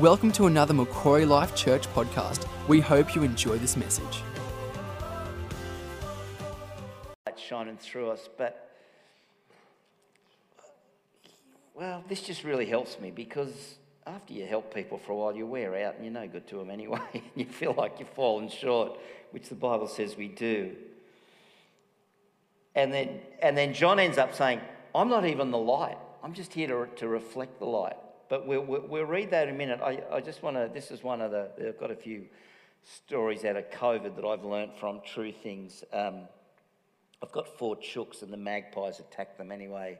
Welcome to another Macquarie Life Church podcast. We hope you enjoy this message. light shining through us. But, well, this just really helps me because after you help people for a while, you wear out and you're no good to them anyway. you feel like you've fallen short, which the Bible says we do. And then, and then John ends up saying, I'm not even the light. I'm just here to, to reflect the light. But we'll, we'll, we'll read that in a minute. I, I just want to, this is one of the, I've got a few stories out of COVID that I've learnt from True Things. Um, I've got four chooks and the magpies attacked them anyway.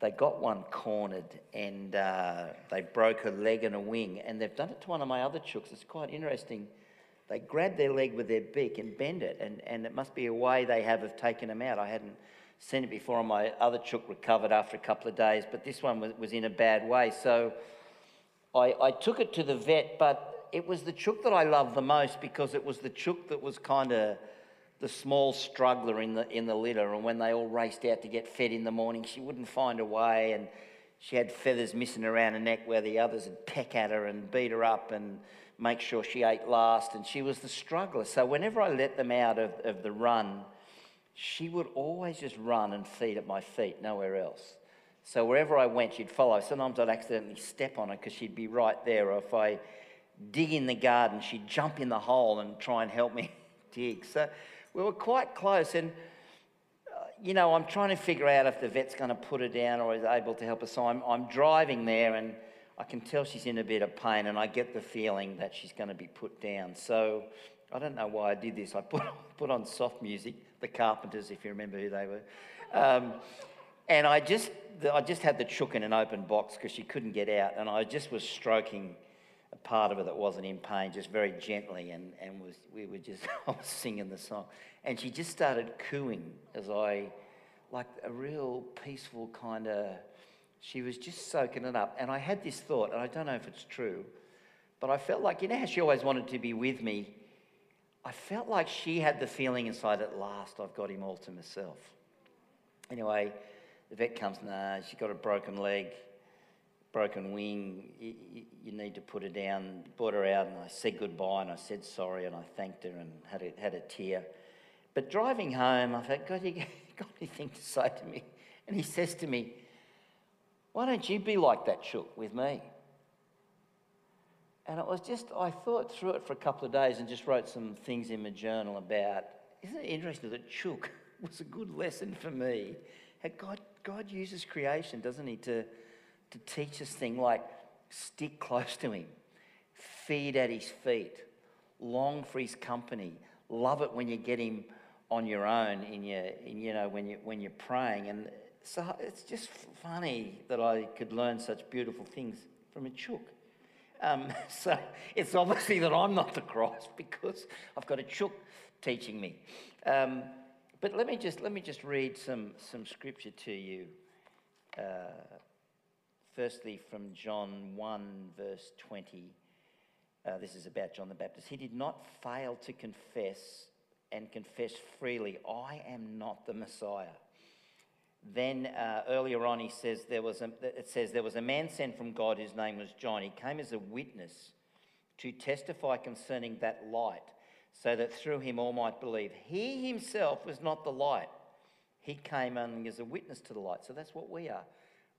They got one cornered and uh, they broke her leg and a wing, and they've done it to one of my other chooks. It's quite interesting. They grab their leg with their beak and bend it, and, and it must be a way they have of taking them out. I hadn't seen it before, and my other chook recovered after a couple of days, but this one was, was in a bad way. So I, I took it to the vet, but it was the chook that I loved the most because it was the chook that was kind of the small struggler in the, in the litter. And when they all raced out to get fed in the morning, she wouldn't find a way. And she had feathers missing around her neck where the others would peck at her and beat her up and make sure she ate last. And she was the struggler. So whenever I let them out of, of the run, she would always just run and feed at my feet, nowhere else. So wherever I went, she'd follow. Sometimes I'd accidentally step on her because she'd be right there. Or if I dig in the garden, she'd jump in the hole and try and help me dig. So we were quite close. And, uh, you know, I'm trying to figure out if the vet's going to put her down or is able to help her. So I'm, I'm driving there and I can tell she's in a bit of pain and I get the feeling that she's going to be put down. So I don't know why I did this. I put, put on soft music, the Carpenters, if you remember who they were. Um, and I just, I just had the chook in an open box because she couldn't get out. And I just was stroking a part of her that wasn't in pain, just very gently. And, and was, we were just, I was singing the song. And she just started cooing as I, like a real peaceful kind of, she was just soaking it up. And I had this thought, and I don't know if it's true, but I felt like, you know how she always wanted to be with me? I felt like she had the feeling inside, at last I've got him all to myself. Anyway, the vet comes, nah, she's got a broken leg, broken wing, you, you, need to put her down. Brought her out and I said goodbye and I said sorry and I thanked her and had a, had a tear. But driving home, I thought, God, you got anything to say to me? And he says to me, why don't you be like that chook with me? And it was just, I thought through it for a couple of days and just wrote some things in my journal about, isn't it interesting that chook was a good lesson for me? How God, God uses creation, doesn't he, to, to teach us things like stick close to him, feed at his feet, long for his company, love it when you get him on your own in your, in, you know, when, you, when you're praying. And so it's just funny that I could learn such beautiful things from a chook. Um, so it's obviously that I'm not the Christ because I've got a chook teaching me. Um, but let me just let me just read some some scripture to you. Uh, firstly, from John one verse twenty. Uh, this is about John the Baptist. He did not fail to confess and confess freely, "I am not the Messiah." Then uh, earlier on, he says there was a, it says there was a man sent from God whose name was John. He came as a witness to testify concerning that light, so that through him all might believe. He himself was not the light. He came only as a witness to the light. So that's what we are.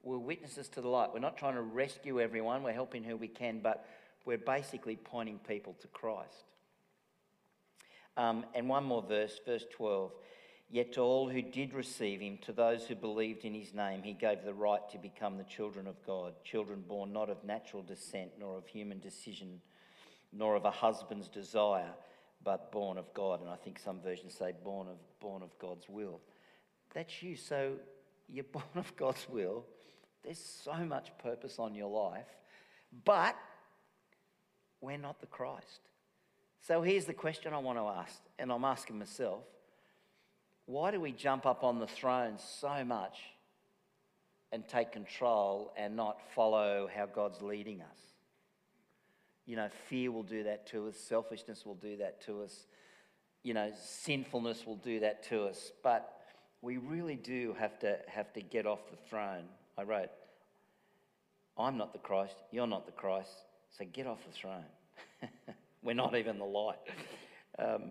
We're witnesses to the light. We're not trying to rescue everyone. We're helping who we can, but we're basically pointing people to Christ. Um, and one more verse, verse 12. Yet to all who did receive him, to those who believed in his name, he gave the right to become the children of God, children born not of natural descent, nor of human decision, nor of a husband's desire, but born of God. And I think some versions say born of, born of God's will. That's you. So you're born of God's will. There's so much purpose on your life, but we're not the Christ. So here's the question I want to ask, and I'm asking myself why do we jump up on the throne so much and take control and not follow how God's leading us? You know, fear will do that to us, selfishness will do that to us, you know, sinfulness will do that to us. But we really do have to have to get off the throne. I wrote, I'm not the Christ, you're not the Christ, so get off the throne. We're not even the light. A um,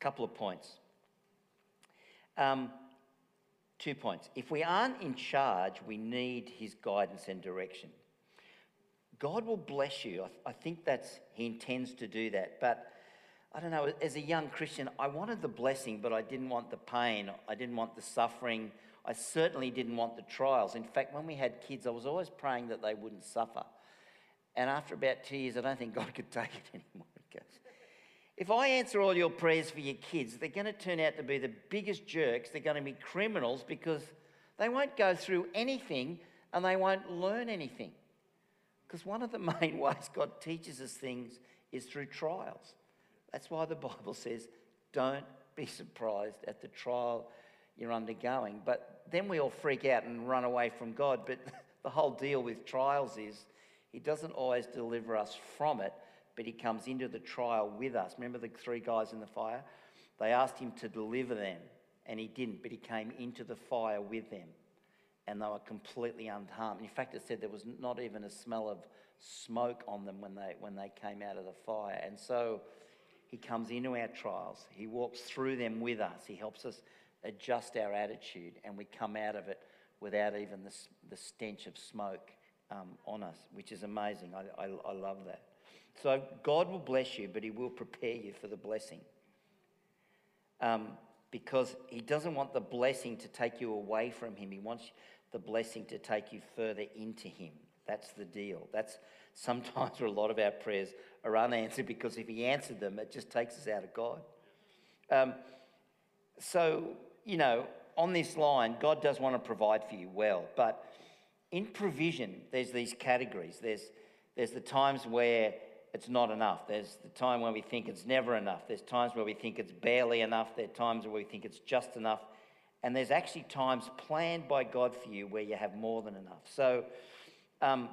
couple of points. Um, two points. If we aren't in charge, we need his guidance and direction. God will bless you. I, I think that's he intends to do that. But I don't know, as a young Christian, I wanted the blessing, but I didn't want the pain. I didn't want the suffering. I certainly didn't want the trials. In fact, when we had kids, I was always praying that they wouldn't suffer. And after about two years, I don't think God could take it anymore. If I answer all your prayers for your kids, they're going to turn out to be the biggest jerks. They're going to be criminals because they won't go through anything and they won't learn anything. Because one of the main ways God teaches us things is through trials. That's why the Bible says, don't be surprised at the trial you're undergoing. But then we all freak out and run away from God. But the whole deal with trials is He doesn't always deliver us from it, but He comes into the trial with us. Remember the three guys in the fire? They asked Him to deliver them, and He didn't, but He came into the fire with them and they were completely unharmed. In fact, it said there was not even a smell of smoke on them when they, when they came out of the fire. And so he comes into our trials, he walks through them with us, he helps us adjust our attitude, and we come out of it without even the, the stench of smoke um, on us, which is amazing. I, I, I love that. So God will bless you, but he will prepare you for the blessing. Um, because he doesn't want the blessing to take you away from him. He wants the blessing to take you further into Him. That's the deal. That's sometimes where a lot of our prayers are unanswered because if He answered them, it just takes us out of God. Um, so, you know, on this line, God does want to provide for you well, but in provision, there's these categories. There's, there's the times where it's not enough. There's the time when we think it's never enough. There's times where we think it's barely enough. There are times where we think it's just enough. And there's actually times planned by God for you where you have more than enough. So um,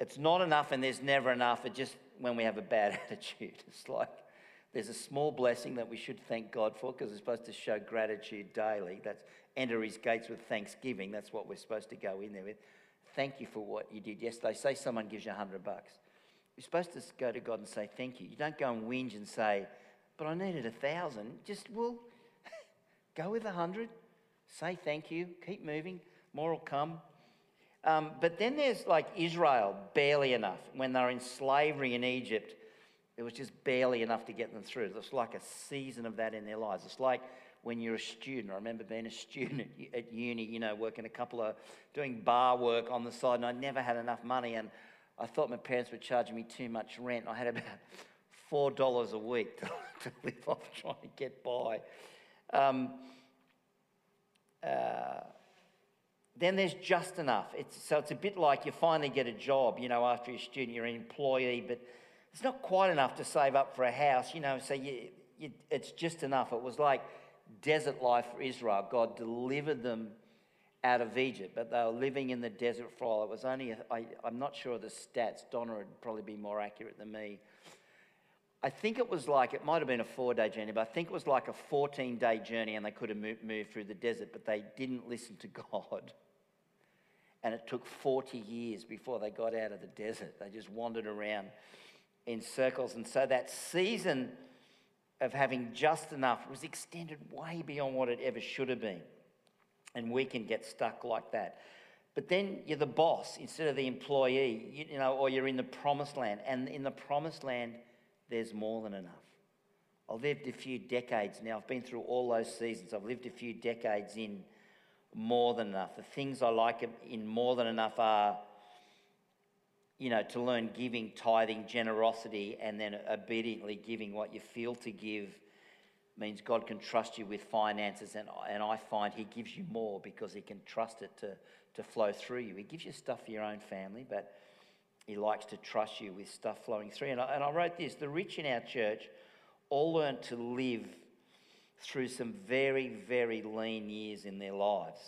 it's not enough and there's never enough. It's just when we have a bad attitude. It's like there's a small blessing that we should thank God for because we're supposed to show gratitude daily. That's enter his gates with thanksgiving. That's what we're supposed to go in there with. Thank you for what you did yesterday. Say someone gives you a hundred bucks. You're supposed to go to God and say thank you. You don't go and whinge and say, but I needed a thousand. Just, well, Go with a hundred. Say thank you. Keep moving. More will come. Um, but then there's like Israel, barely enough. When they're in slavery in Egypt, it was just barely enough to get them through. It's like a season of that in their lives. It's like when you're a student. I remember being a student at uni, you know, working a couple of, doing bar work on the side, and I never had enough money. And I thought my parents were charging me too much rent. I had about $4 a week to, to live off trying to get by. Um, uh, then there's just enough. It's, so it's a bit like you finally get a job, you know, after you're a student, you're an employee, but it's not quite enough to save up for a house, you know, so you, you, it's just enough. It was like desert life for Israel. God delivered them out of Egypt, but they were living in the desert for while. It was only, I, I'm not sure of the stats. Donna would probably be more accurate than me. I think it was like, it might have been a four day journey, but I think it was like a 14 day journey and they could have moved through the desert, but they didn't listen to God. And it took 40 years before they got out of the desert. They just wandered around in circles. And so that season of having just enough was extended way beyond what it ever should have been. And we can get stuck like that. But then you're the boss instead of the employee, you, you know, or you're in the promised land. And in the promised land, there's more than enough. I've lived a few decades now. I've been through all those seasons. I've lived a few decades in more than enough. The things I like in more than enough are, you know, to learn giving, tithing, generosity, and then obediently giving what you feel to give means God can trust you with finances. And, and I find He gives you more because He can trust it to, to flow through you. He gives you stuff for your own family, but he likes to trust you with stuff flowing through. And I, and I wrote this the rich in our church all learned to live through some very, very lean years in their lives.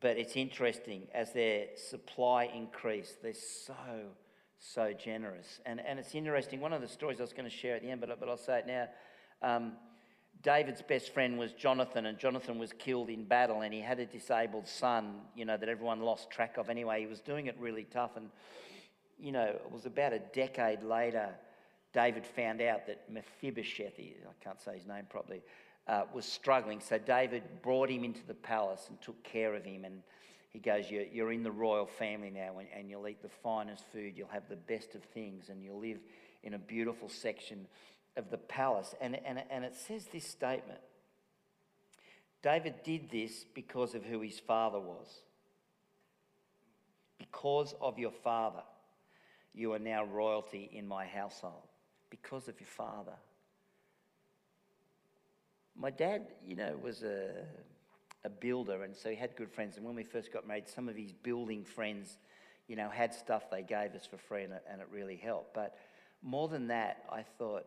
But it's interesting, as their supply increased, they're so, so generous. And, and it's interesting, one of the stories I was going to share at the end, but, but I'll say it now. Um, David's best friend was Jonathan, and Jonathan was killed in battle, and he had a disabled son, you know, that everyone lost track of anyway. He was doing it really tough, and, you know, it was about a decade later, David found out that Mephibosheth, I can't say his name properly, uh, was struggling. So David brought him into the palace and took care of him. And he goes, You're, you're in the royal family now, and, and you'll eat the finest food, you'll have the best of things, and you'll live in a beautiful section of the palace. And, and, and it says this statement David did this because of who his father was. Because of your father, you are now royalty in my household. Because of your father. My dad, you know, was a, a builder, and so he had good friends. And when we first got married, some of his building friends, you know, had stuff they gave us for free, and it, and it really helped. But more than that, I thought,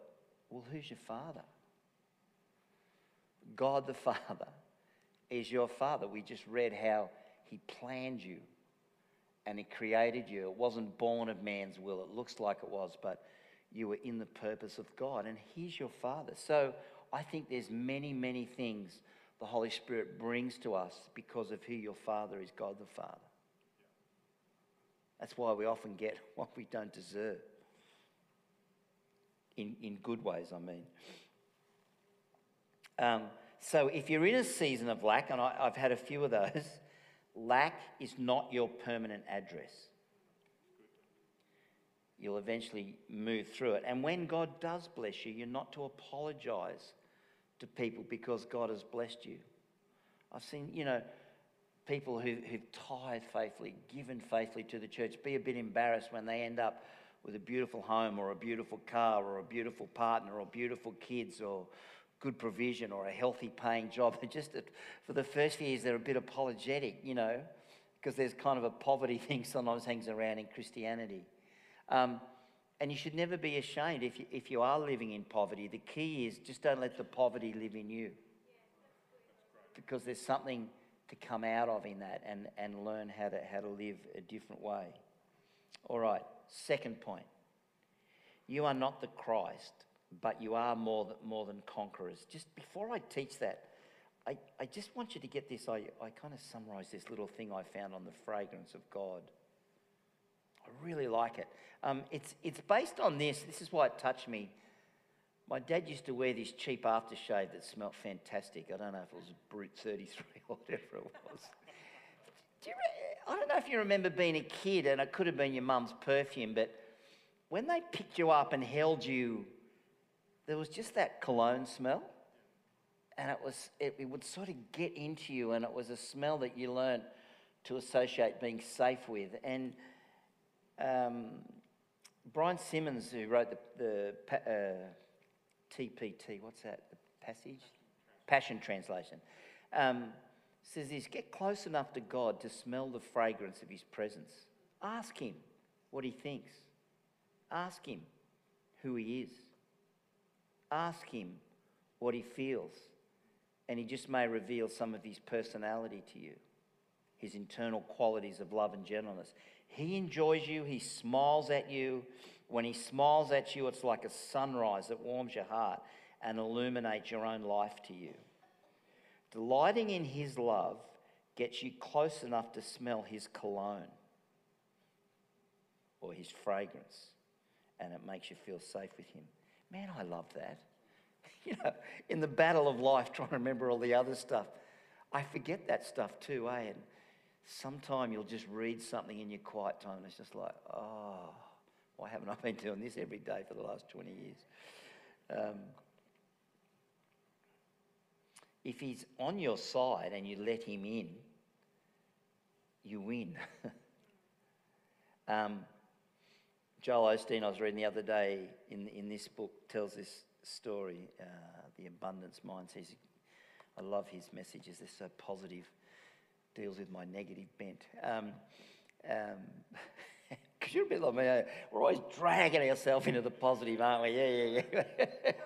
well, who's your father? God the Father is your father. We just read how he planned you and he created you. It wasn't born of man's will. It looks like it was, but you were in the purpose of God, and he's your father. So I think there's many, many things the Holy Spirit brings to us because of who your Father is, God the Father. That's why we often get what we don't deserve. In, in good ways, I mean. Um, so if you're in a season of lack, and I, I've had a few of those, lack is not your permanent address. You'll eventually move through it. And when God does bless you, you're not to apologize to people because God has blessed you. I've seen, you know, people who, who've tithed faithfully, given faithfully to the church, be a bit embarrassed when they end up with a beautiful home or a beautiful car or a beautiful partner or beautiful kids or good provision or a healthy paying job. And just for the first few years, they're a bit apologetic, you know, because there's kind of a poverty thing sometimes hangs around in Christianity. Um, and you should never be ashamed if you, if you are living in poverty. The key is just don't let the poverty live in you. Because there's something to come out of in that and, and learn how to, how to live a different way. All right, second point. You are not the Christ, but you are more than, more than conquerors. Just before I teach that, I, I just want you to get this. I, I kind of summarize this little thing I found on the fragrance of God. I really like it. Um, it's, it's based on this. This is why it touched me. My dad used to wear this cheap aftershave that smelled fantastic. I don't know if it was Brut 33 or whatever it was. Do you, I don't know if you remember being a kid, and it could have been your mum's perfume, but when they picked you up and held you, there was just that cologne smell. And it, was, it, it would sort of get into you, and it was a smell that you learned to associate being safe with. And um, Brian Simmons, who wrote the, the uh, TPT, what's that? The passage? Passion Translation. Um, says this get close enough to God to smell the fragrance of his presence. Ask him what he thinks. Ask him who he is. Ask him what he feels. And he just may reveal some of his personality to you, his internal qualities of love and gentleness. He enjoys you, He smiles at you. When He smiles at you, it's like a sunrise that warms your heart and illuminates your own life to you. Delighting in His love gets you close enough to smell His cologne or His fragrance, and it makes you feel safe with Him. Man, I love that. You know, in the battle of life, trying to remember all the other stuff, I forget that stuff too, eh? And sometime you'll just read something in your quiet time and it's just like, oh, why haven't I been doing this every day for the last 20 years? Um, if he's on your side and you let him in, you win. um, Joel Osteen, I was reading the other day in, in this book, tells this story, uh, The Abundance Mind. Says, I love his messages, they're so positive deals with my negative bent. Um, um, Because you're a bit like me, eh? we're always dragging ourselves into the positive, aren't we? Yeah, yeah,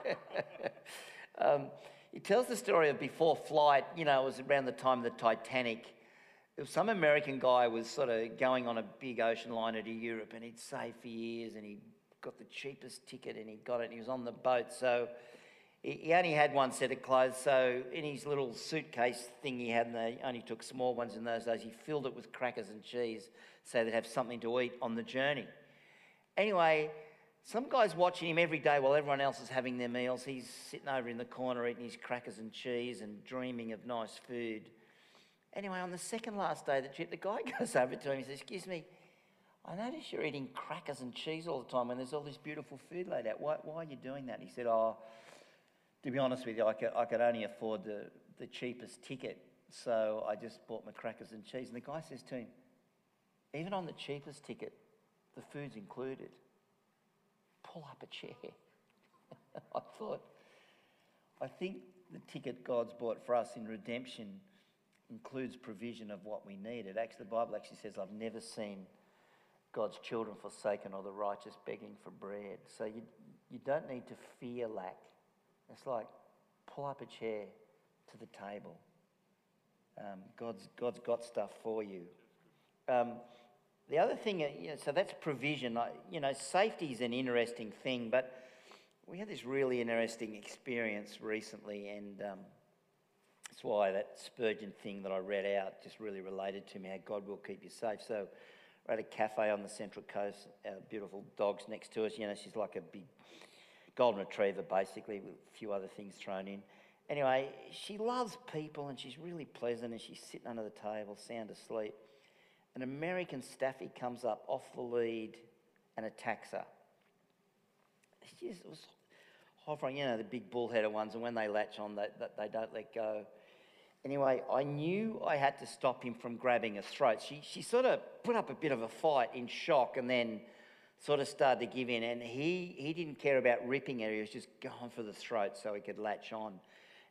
yeah. um, he tells the story of before flight, you know, it was around the time of the Titanic. Some American guy was sort of going on a big ocean liner to Europe and he'd saved for years and he got the cheapest ticket and he got it and he was on the boat. So he, only had one set of clothes, so in his little suitcase thing he had, and they only took small ones in those days, he filled it with crackers and cheese so they'd have something to eat on the journey. Anyway, some guy's watching him every day while everyone else is having their meals. He's sitting over in the corner eating his crackers and cheese and dreaming of nice food. Anyway, on the second last day of the trip, the guy goes over to him and says, Excuse me, I notice you're eating crackers and cheese all the time when there's all this beautiful food laid out. Why, why are you doing that? He said, Oh, to be honest with you, I could, I could only afford the, the cheapest ticket, so I just bought my crackers and cheese. And the guy says to him, Even on the cheapest ticket, the food's included. Pull up a chair. I thought, I think the ticket God's bought for us in redemption includes provision of what we need. It actually, the Bible actually says, I've never seen God's children forsaken or the righteous begging for bread. So you, you don't need to fear lack. It's like pull up a chair to the table. Um, God's, God's got stuff for you. Um, the other thing, uh, you know, so that's provision. You know, safety is an interesting thing, but we had this really interesting experience recently, and um, that's why that Spurgeon thing that I read out just really related to me how God will keep you safe. So we're at a cafe on the Central Coast, our beautiful dog's next to us. You know, she's like a big golden retriever, basically, with a few other things thrown in. Anyway, she loves people and she's really pleasant and she's sitting under the table, sound asleep. An American staffy comes up off the lead and attacks her. She just was hovering, you know, the big bullheaded ones, and when they latch on, they, they don't let go. Anyway, I knew I had to stop him from grabbing her throat. She, she sort of put up a bit of a fight in shock and then sort of started to give in. And he, he didn't care about ripping it, he was just going for the throat so he could latch on.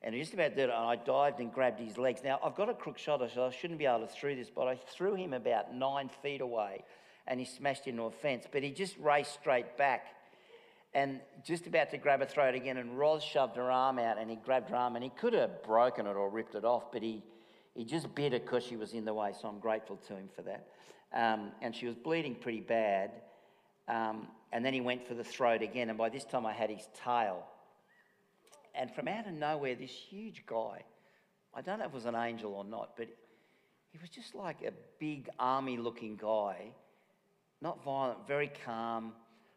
And he just about did it, and I dived and grabbed his legs. Now, I've got a crook shoulder, so I shouldn't be able to throw this, but I threw him about nine feet away and he smashed into a fence. But he just raced straight back and just about to grab her throat again. And Ros shoved her arm out and he grabbed her arm and he could have broken it or ripped it off, but he, he just bit her because she was in the way. So I'm grateful to him for that. Um, and she was bleeding pretty bad. Um, and then he went for the throat again. And by this time, I had his tail. And from out of nowhere, this huge guy, I don't know if it was an angel or not, but he was just like a big army looking guy, not violent, very calm.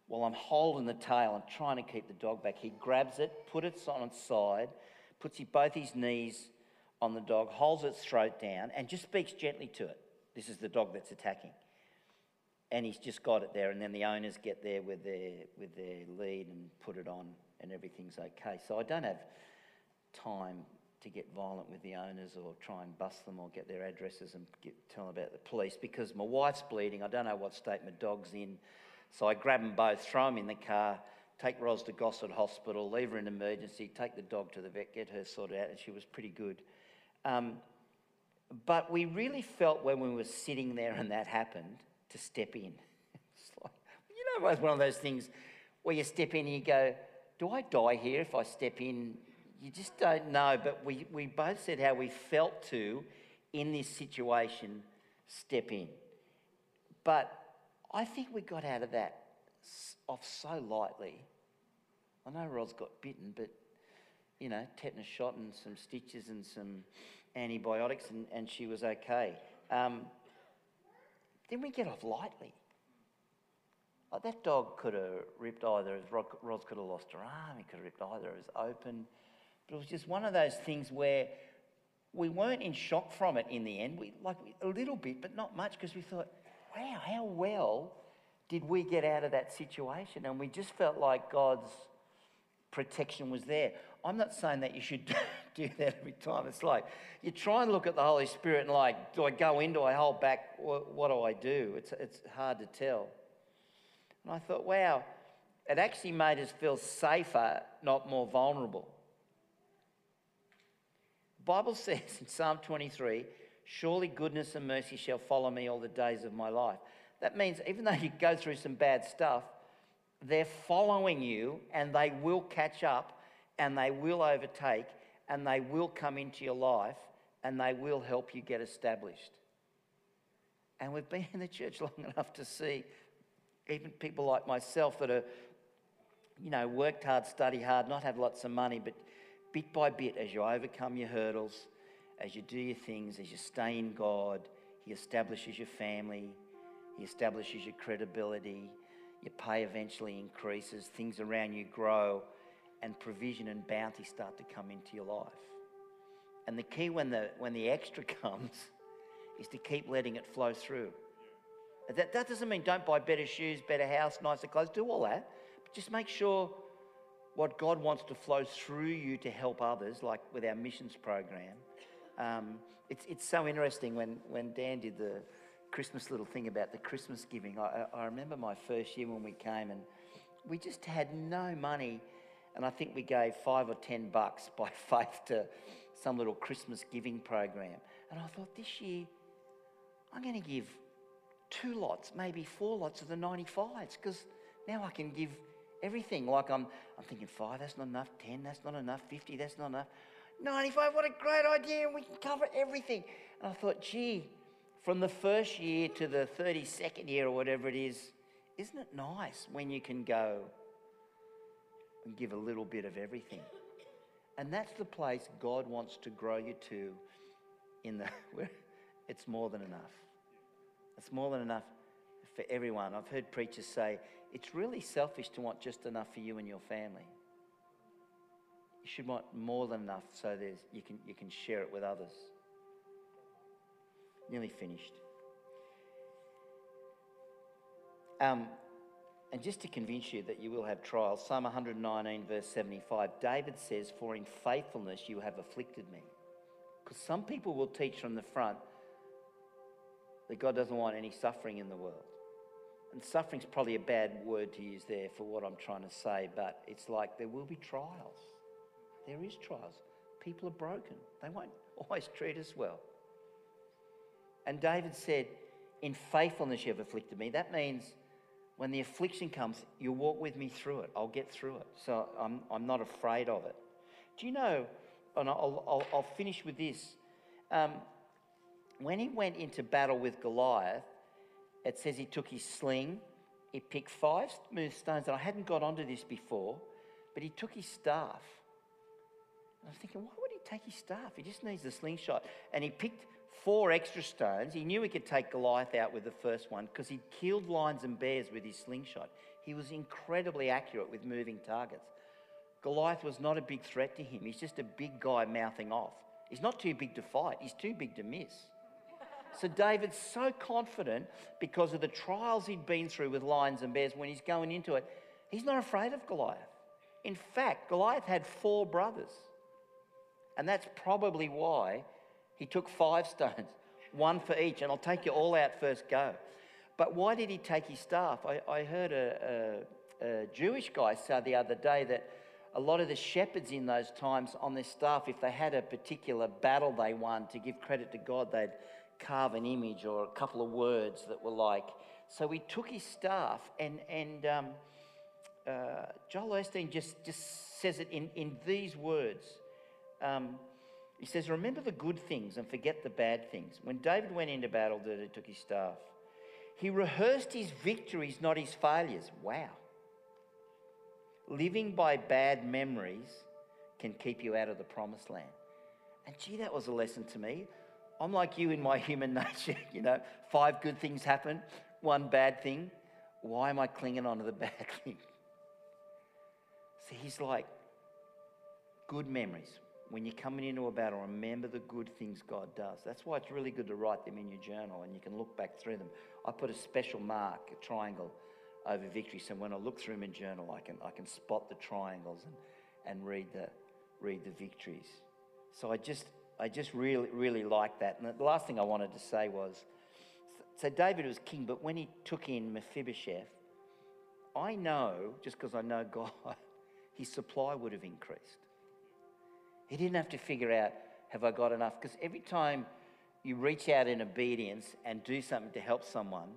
While I'm holding the tail and trying to keep the dog back, he grabs it, puts it on its side, puts both his knees on the dog, holds its throat down, and just speaks gently to it. This is the dog that's attacking and he's just got it there, and then the owners get there with their with their lead and put it on, and everything's okay. So I don't have time to get violent with the owners or try and bust them or get their addresses and get, tell them about the police because my wife's bleeding. I don't know what state my dog's in, so I grab them both, throw them in the car, take Ros to Gosford Hospital, leave her in emergency, take the dog to the vet, get her sorted out, and she was pretty good. Um, but we really felt when we were sitting there and that happened to step in. It's like, you know, it's one of those things where you step in and you go, Do I die here if I step in? You just don't know. But we, we both said how we felt to, in this situation, step in. But I think we got out of that off so lightly. I know Ros got bitten, but you know, tetanus shot and some stitches and some antibiotics, and, and she was okay. Um, then we get off lightly. Like that dog could have ripped either his Ros could have lost her arm, he could have ripped either his open. But it was just one of those things where we weren't in shock from it in the end. We like a little bit, but not much, because we thought, wow, how well did we get out of that situation? And we just felt like God's protection was there. I'm not saying that you should do that every time. It's like you try and look at the Holy Spirit and like, do I go in? Do I hold back? What, what do I do? It's, it's hard to tell. And I thought, wow, it actually made us feel safer, not more vulnerable. The Bible says in Psalm 23, surely goodness and mercy shall follow me all the days of my life. That means even though you go through some bad stuff, they're following you and they will catch up and they will overtake and they will come into your life and they will help you get established. And we've been in the church long enough to see even people like myself that are you know, worked hard, study hard, not have lots of money, but bit by bit, as you overcome your hurdles, as you do your things, as you stay in God, He establishes your family, He establishes your credibility, your pay eventually increases, things around you grow, and provision and bounty start to come into your life. And the key when the, when the extra comes is to keep letting it flow through. That, that doesn't mean don't buy better shoes, better house, nicer clothes, do all that. But just make sure what God wants to flow through you to help others, like with our missions program. Um, it's, it's so interesting when, when Dan did the Christmas little thing about the Christmas giving. I, I remember my first year when we came and we just had no money. And I think we gave five or ten bucks by faith to some little Christmas giving program. And I thought this year, I'm going to give two lots, maybe four lots of the 95s, because now I can give everything. Like I'm, I'm thinking five, that's not enough. Ten, that's not enough. Fifty, that's not enough. 95, what a great idea, and we can cover everything. And I thought, gee, from the first year to the 32nd year or whatever it is, isn't it nice when you can go and give a little bit of everything? And that's the place God wants to grow you to in the where it's more than enough. It's more than enough for everyone. I've heard preachers say it's really selfish to want just enough for you and your family. You should want more than enough so there's, you, can, you can share it with others. Nearly finished. Um, and just to convince you that you will have trials, Psalm 119, verse 75, David says, For in faithfulness you have afflicted me. Because some people will teach from the front that God doesn't want any suffering in the world. And suffering's probably a bad word to use there for what I'm trying to say, but it's like there will be trials. There is trials. People are broken. They won't always treat us well. And David said, In faithfulness you have afflicted me. That means when the affliction comes, you'll walk with me through it. I'll get through it. So I'm, I'm not afraid of it. Do you know, and I'll, I'll, I'll finish with this. Um, when he went into battle with Goliath, it says he took his sling, he picked five smooth stones, and I hadn't got onto this before, but he took his staff. And I was thinking, why would he take his staff? He just needs the slingshot. And he picked four extra stones. He knew he could take Goliath out with the first one because he'd killed lions and bears with his slingshot. He was incredibly accurate with moving targets. Goliath was not a big threat to him. He's just a big guy mouthing off. He's not too big to fight, he's too big to miss. So David's so confident because of the trials he'd been through with lions and bears when he's going into it, he's not afraid of Goliath. In fact, Goliath had four brothers. And that's probably why he took five stones, one for each. And I'll take you all out first go. But why did he take his staff? I, I heard a, a, a Jewish guy say the other day that a lot of the shepherds in those times on their staff, if they had a particular battle they won, to give credit to God, they'd carve an image or a couple of words that were like. So he took his staff, and, and um, uh, Joel Osteen just, just says it in, in these words. Um, he says, Remember the good things and forget the bad things. When David went into battle, David took his staff. He rehearsed his victories, not his failures. Wow. Living by bad memories can keep you out of the promised land. And gee, that was a lesson to me. I'm like you in my human nature. You know, five good things happen, one bad thing. Why am I clinging on to the bad thing? See, he's like, good memories. When you're coming into a battle, remember the good things God does. That's why it's really good to write them in your journal and you can look back through them. I put a special mark, a triangle, over victory. So when I look through my journal, I can, I can spot the triangles and, and read, the, read the victories. So I just, I just really, really like that. And the last thing I wanted to say was so David was king, but when he took in Mephibosheth, I know, just because I know God, his supply would have increased. He didn't have to figure out, have I got enough? Because every time you reach out in obedience and do something to help someone,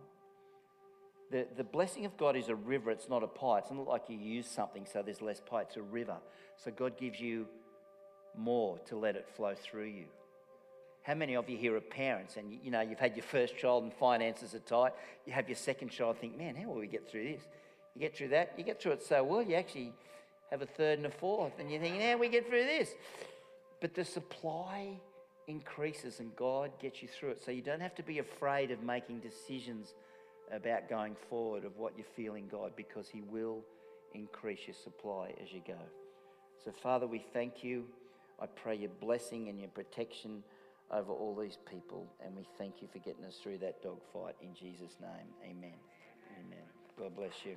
the, the blessing of God is a river, it's not a pie. It's not like you use something so there's less pie, it's a river. So God gives you more to let it flow through you. How many of you here are parents and you know you've had your first child and finances are tight? You have your second child, think, man, how will we get through this? You get through that, you get through it so well, you actually have a third and a fourth, and you're thinking, we get through this. But the supply increases and God gets you through it. So you don't have to be afraid of making decisions about going forward of what you're feeling, God because He will increase your supply as you go. So, Father, we thank you. I pray your blessing and your protection over all these people, and we thank you for getting us through that dogfight. In Jesus' name, amen. Amen. God bless you.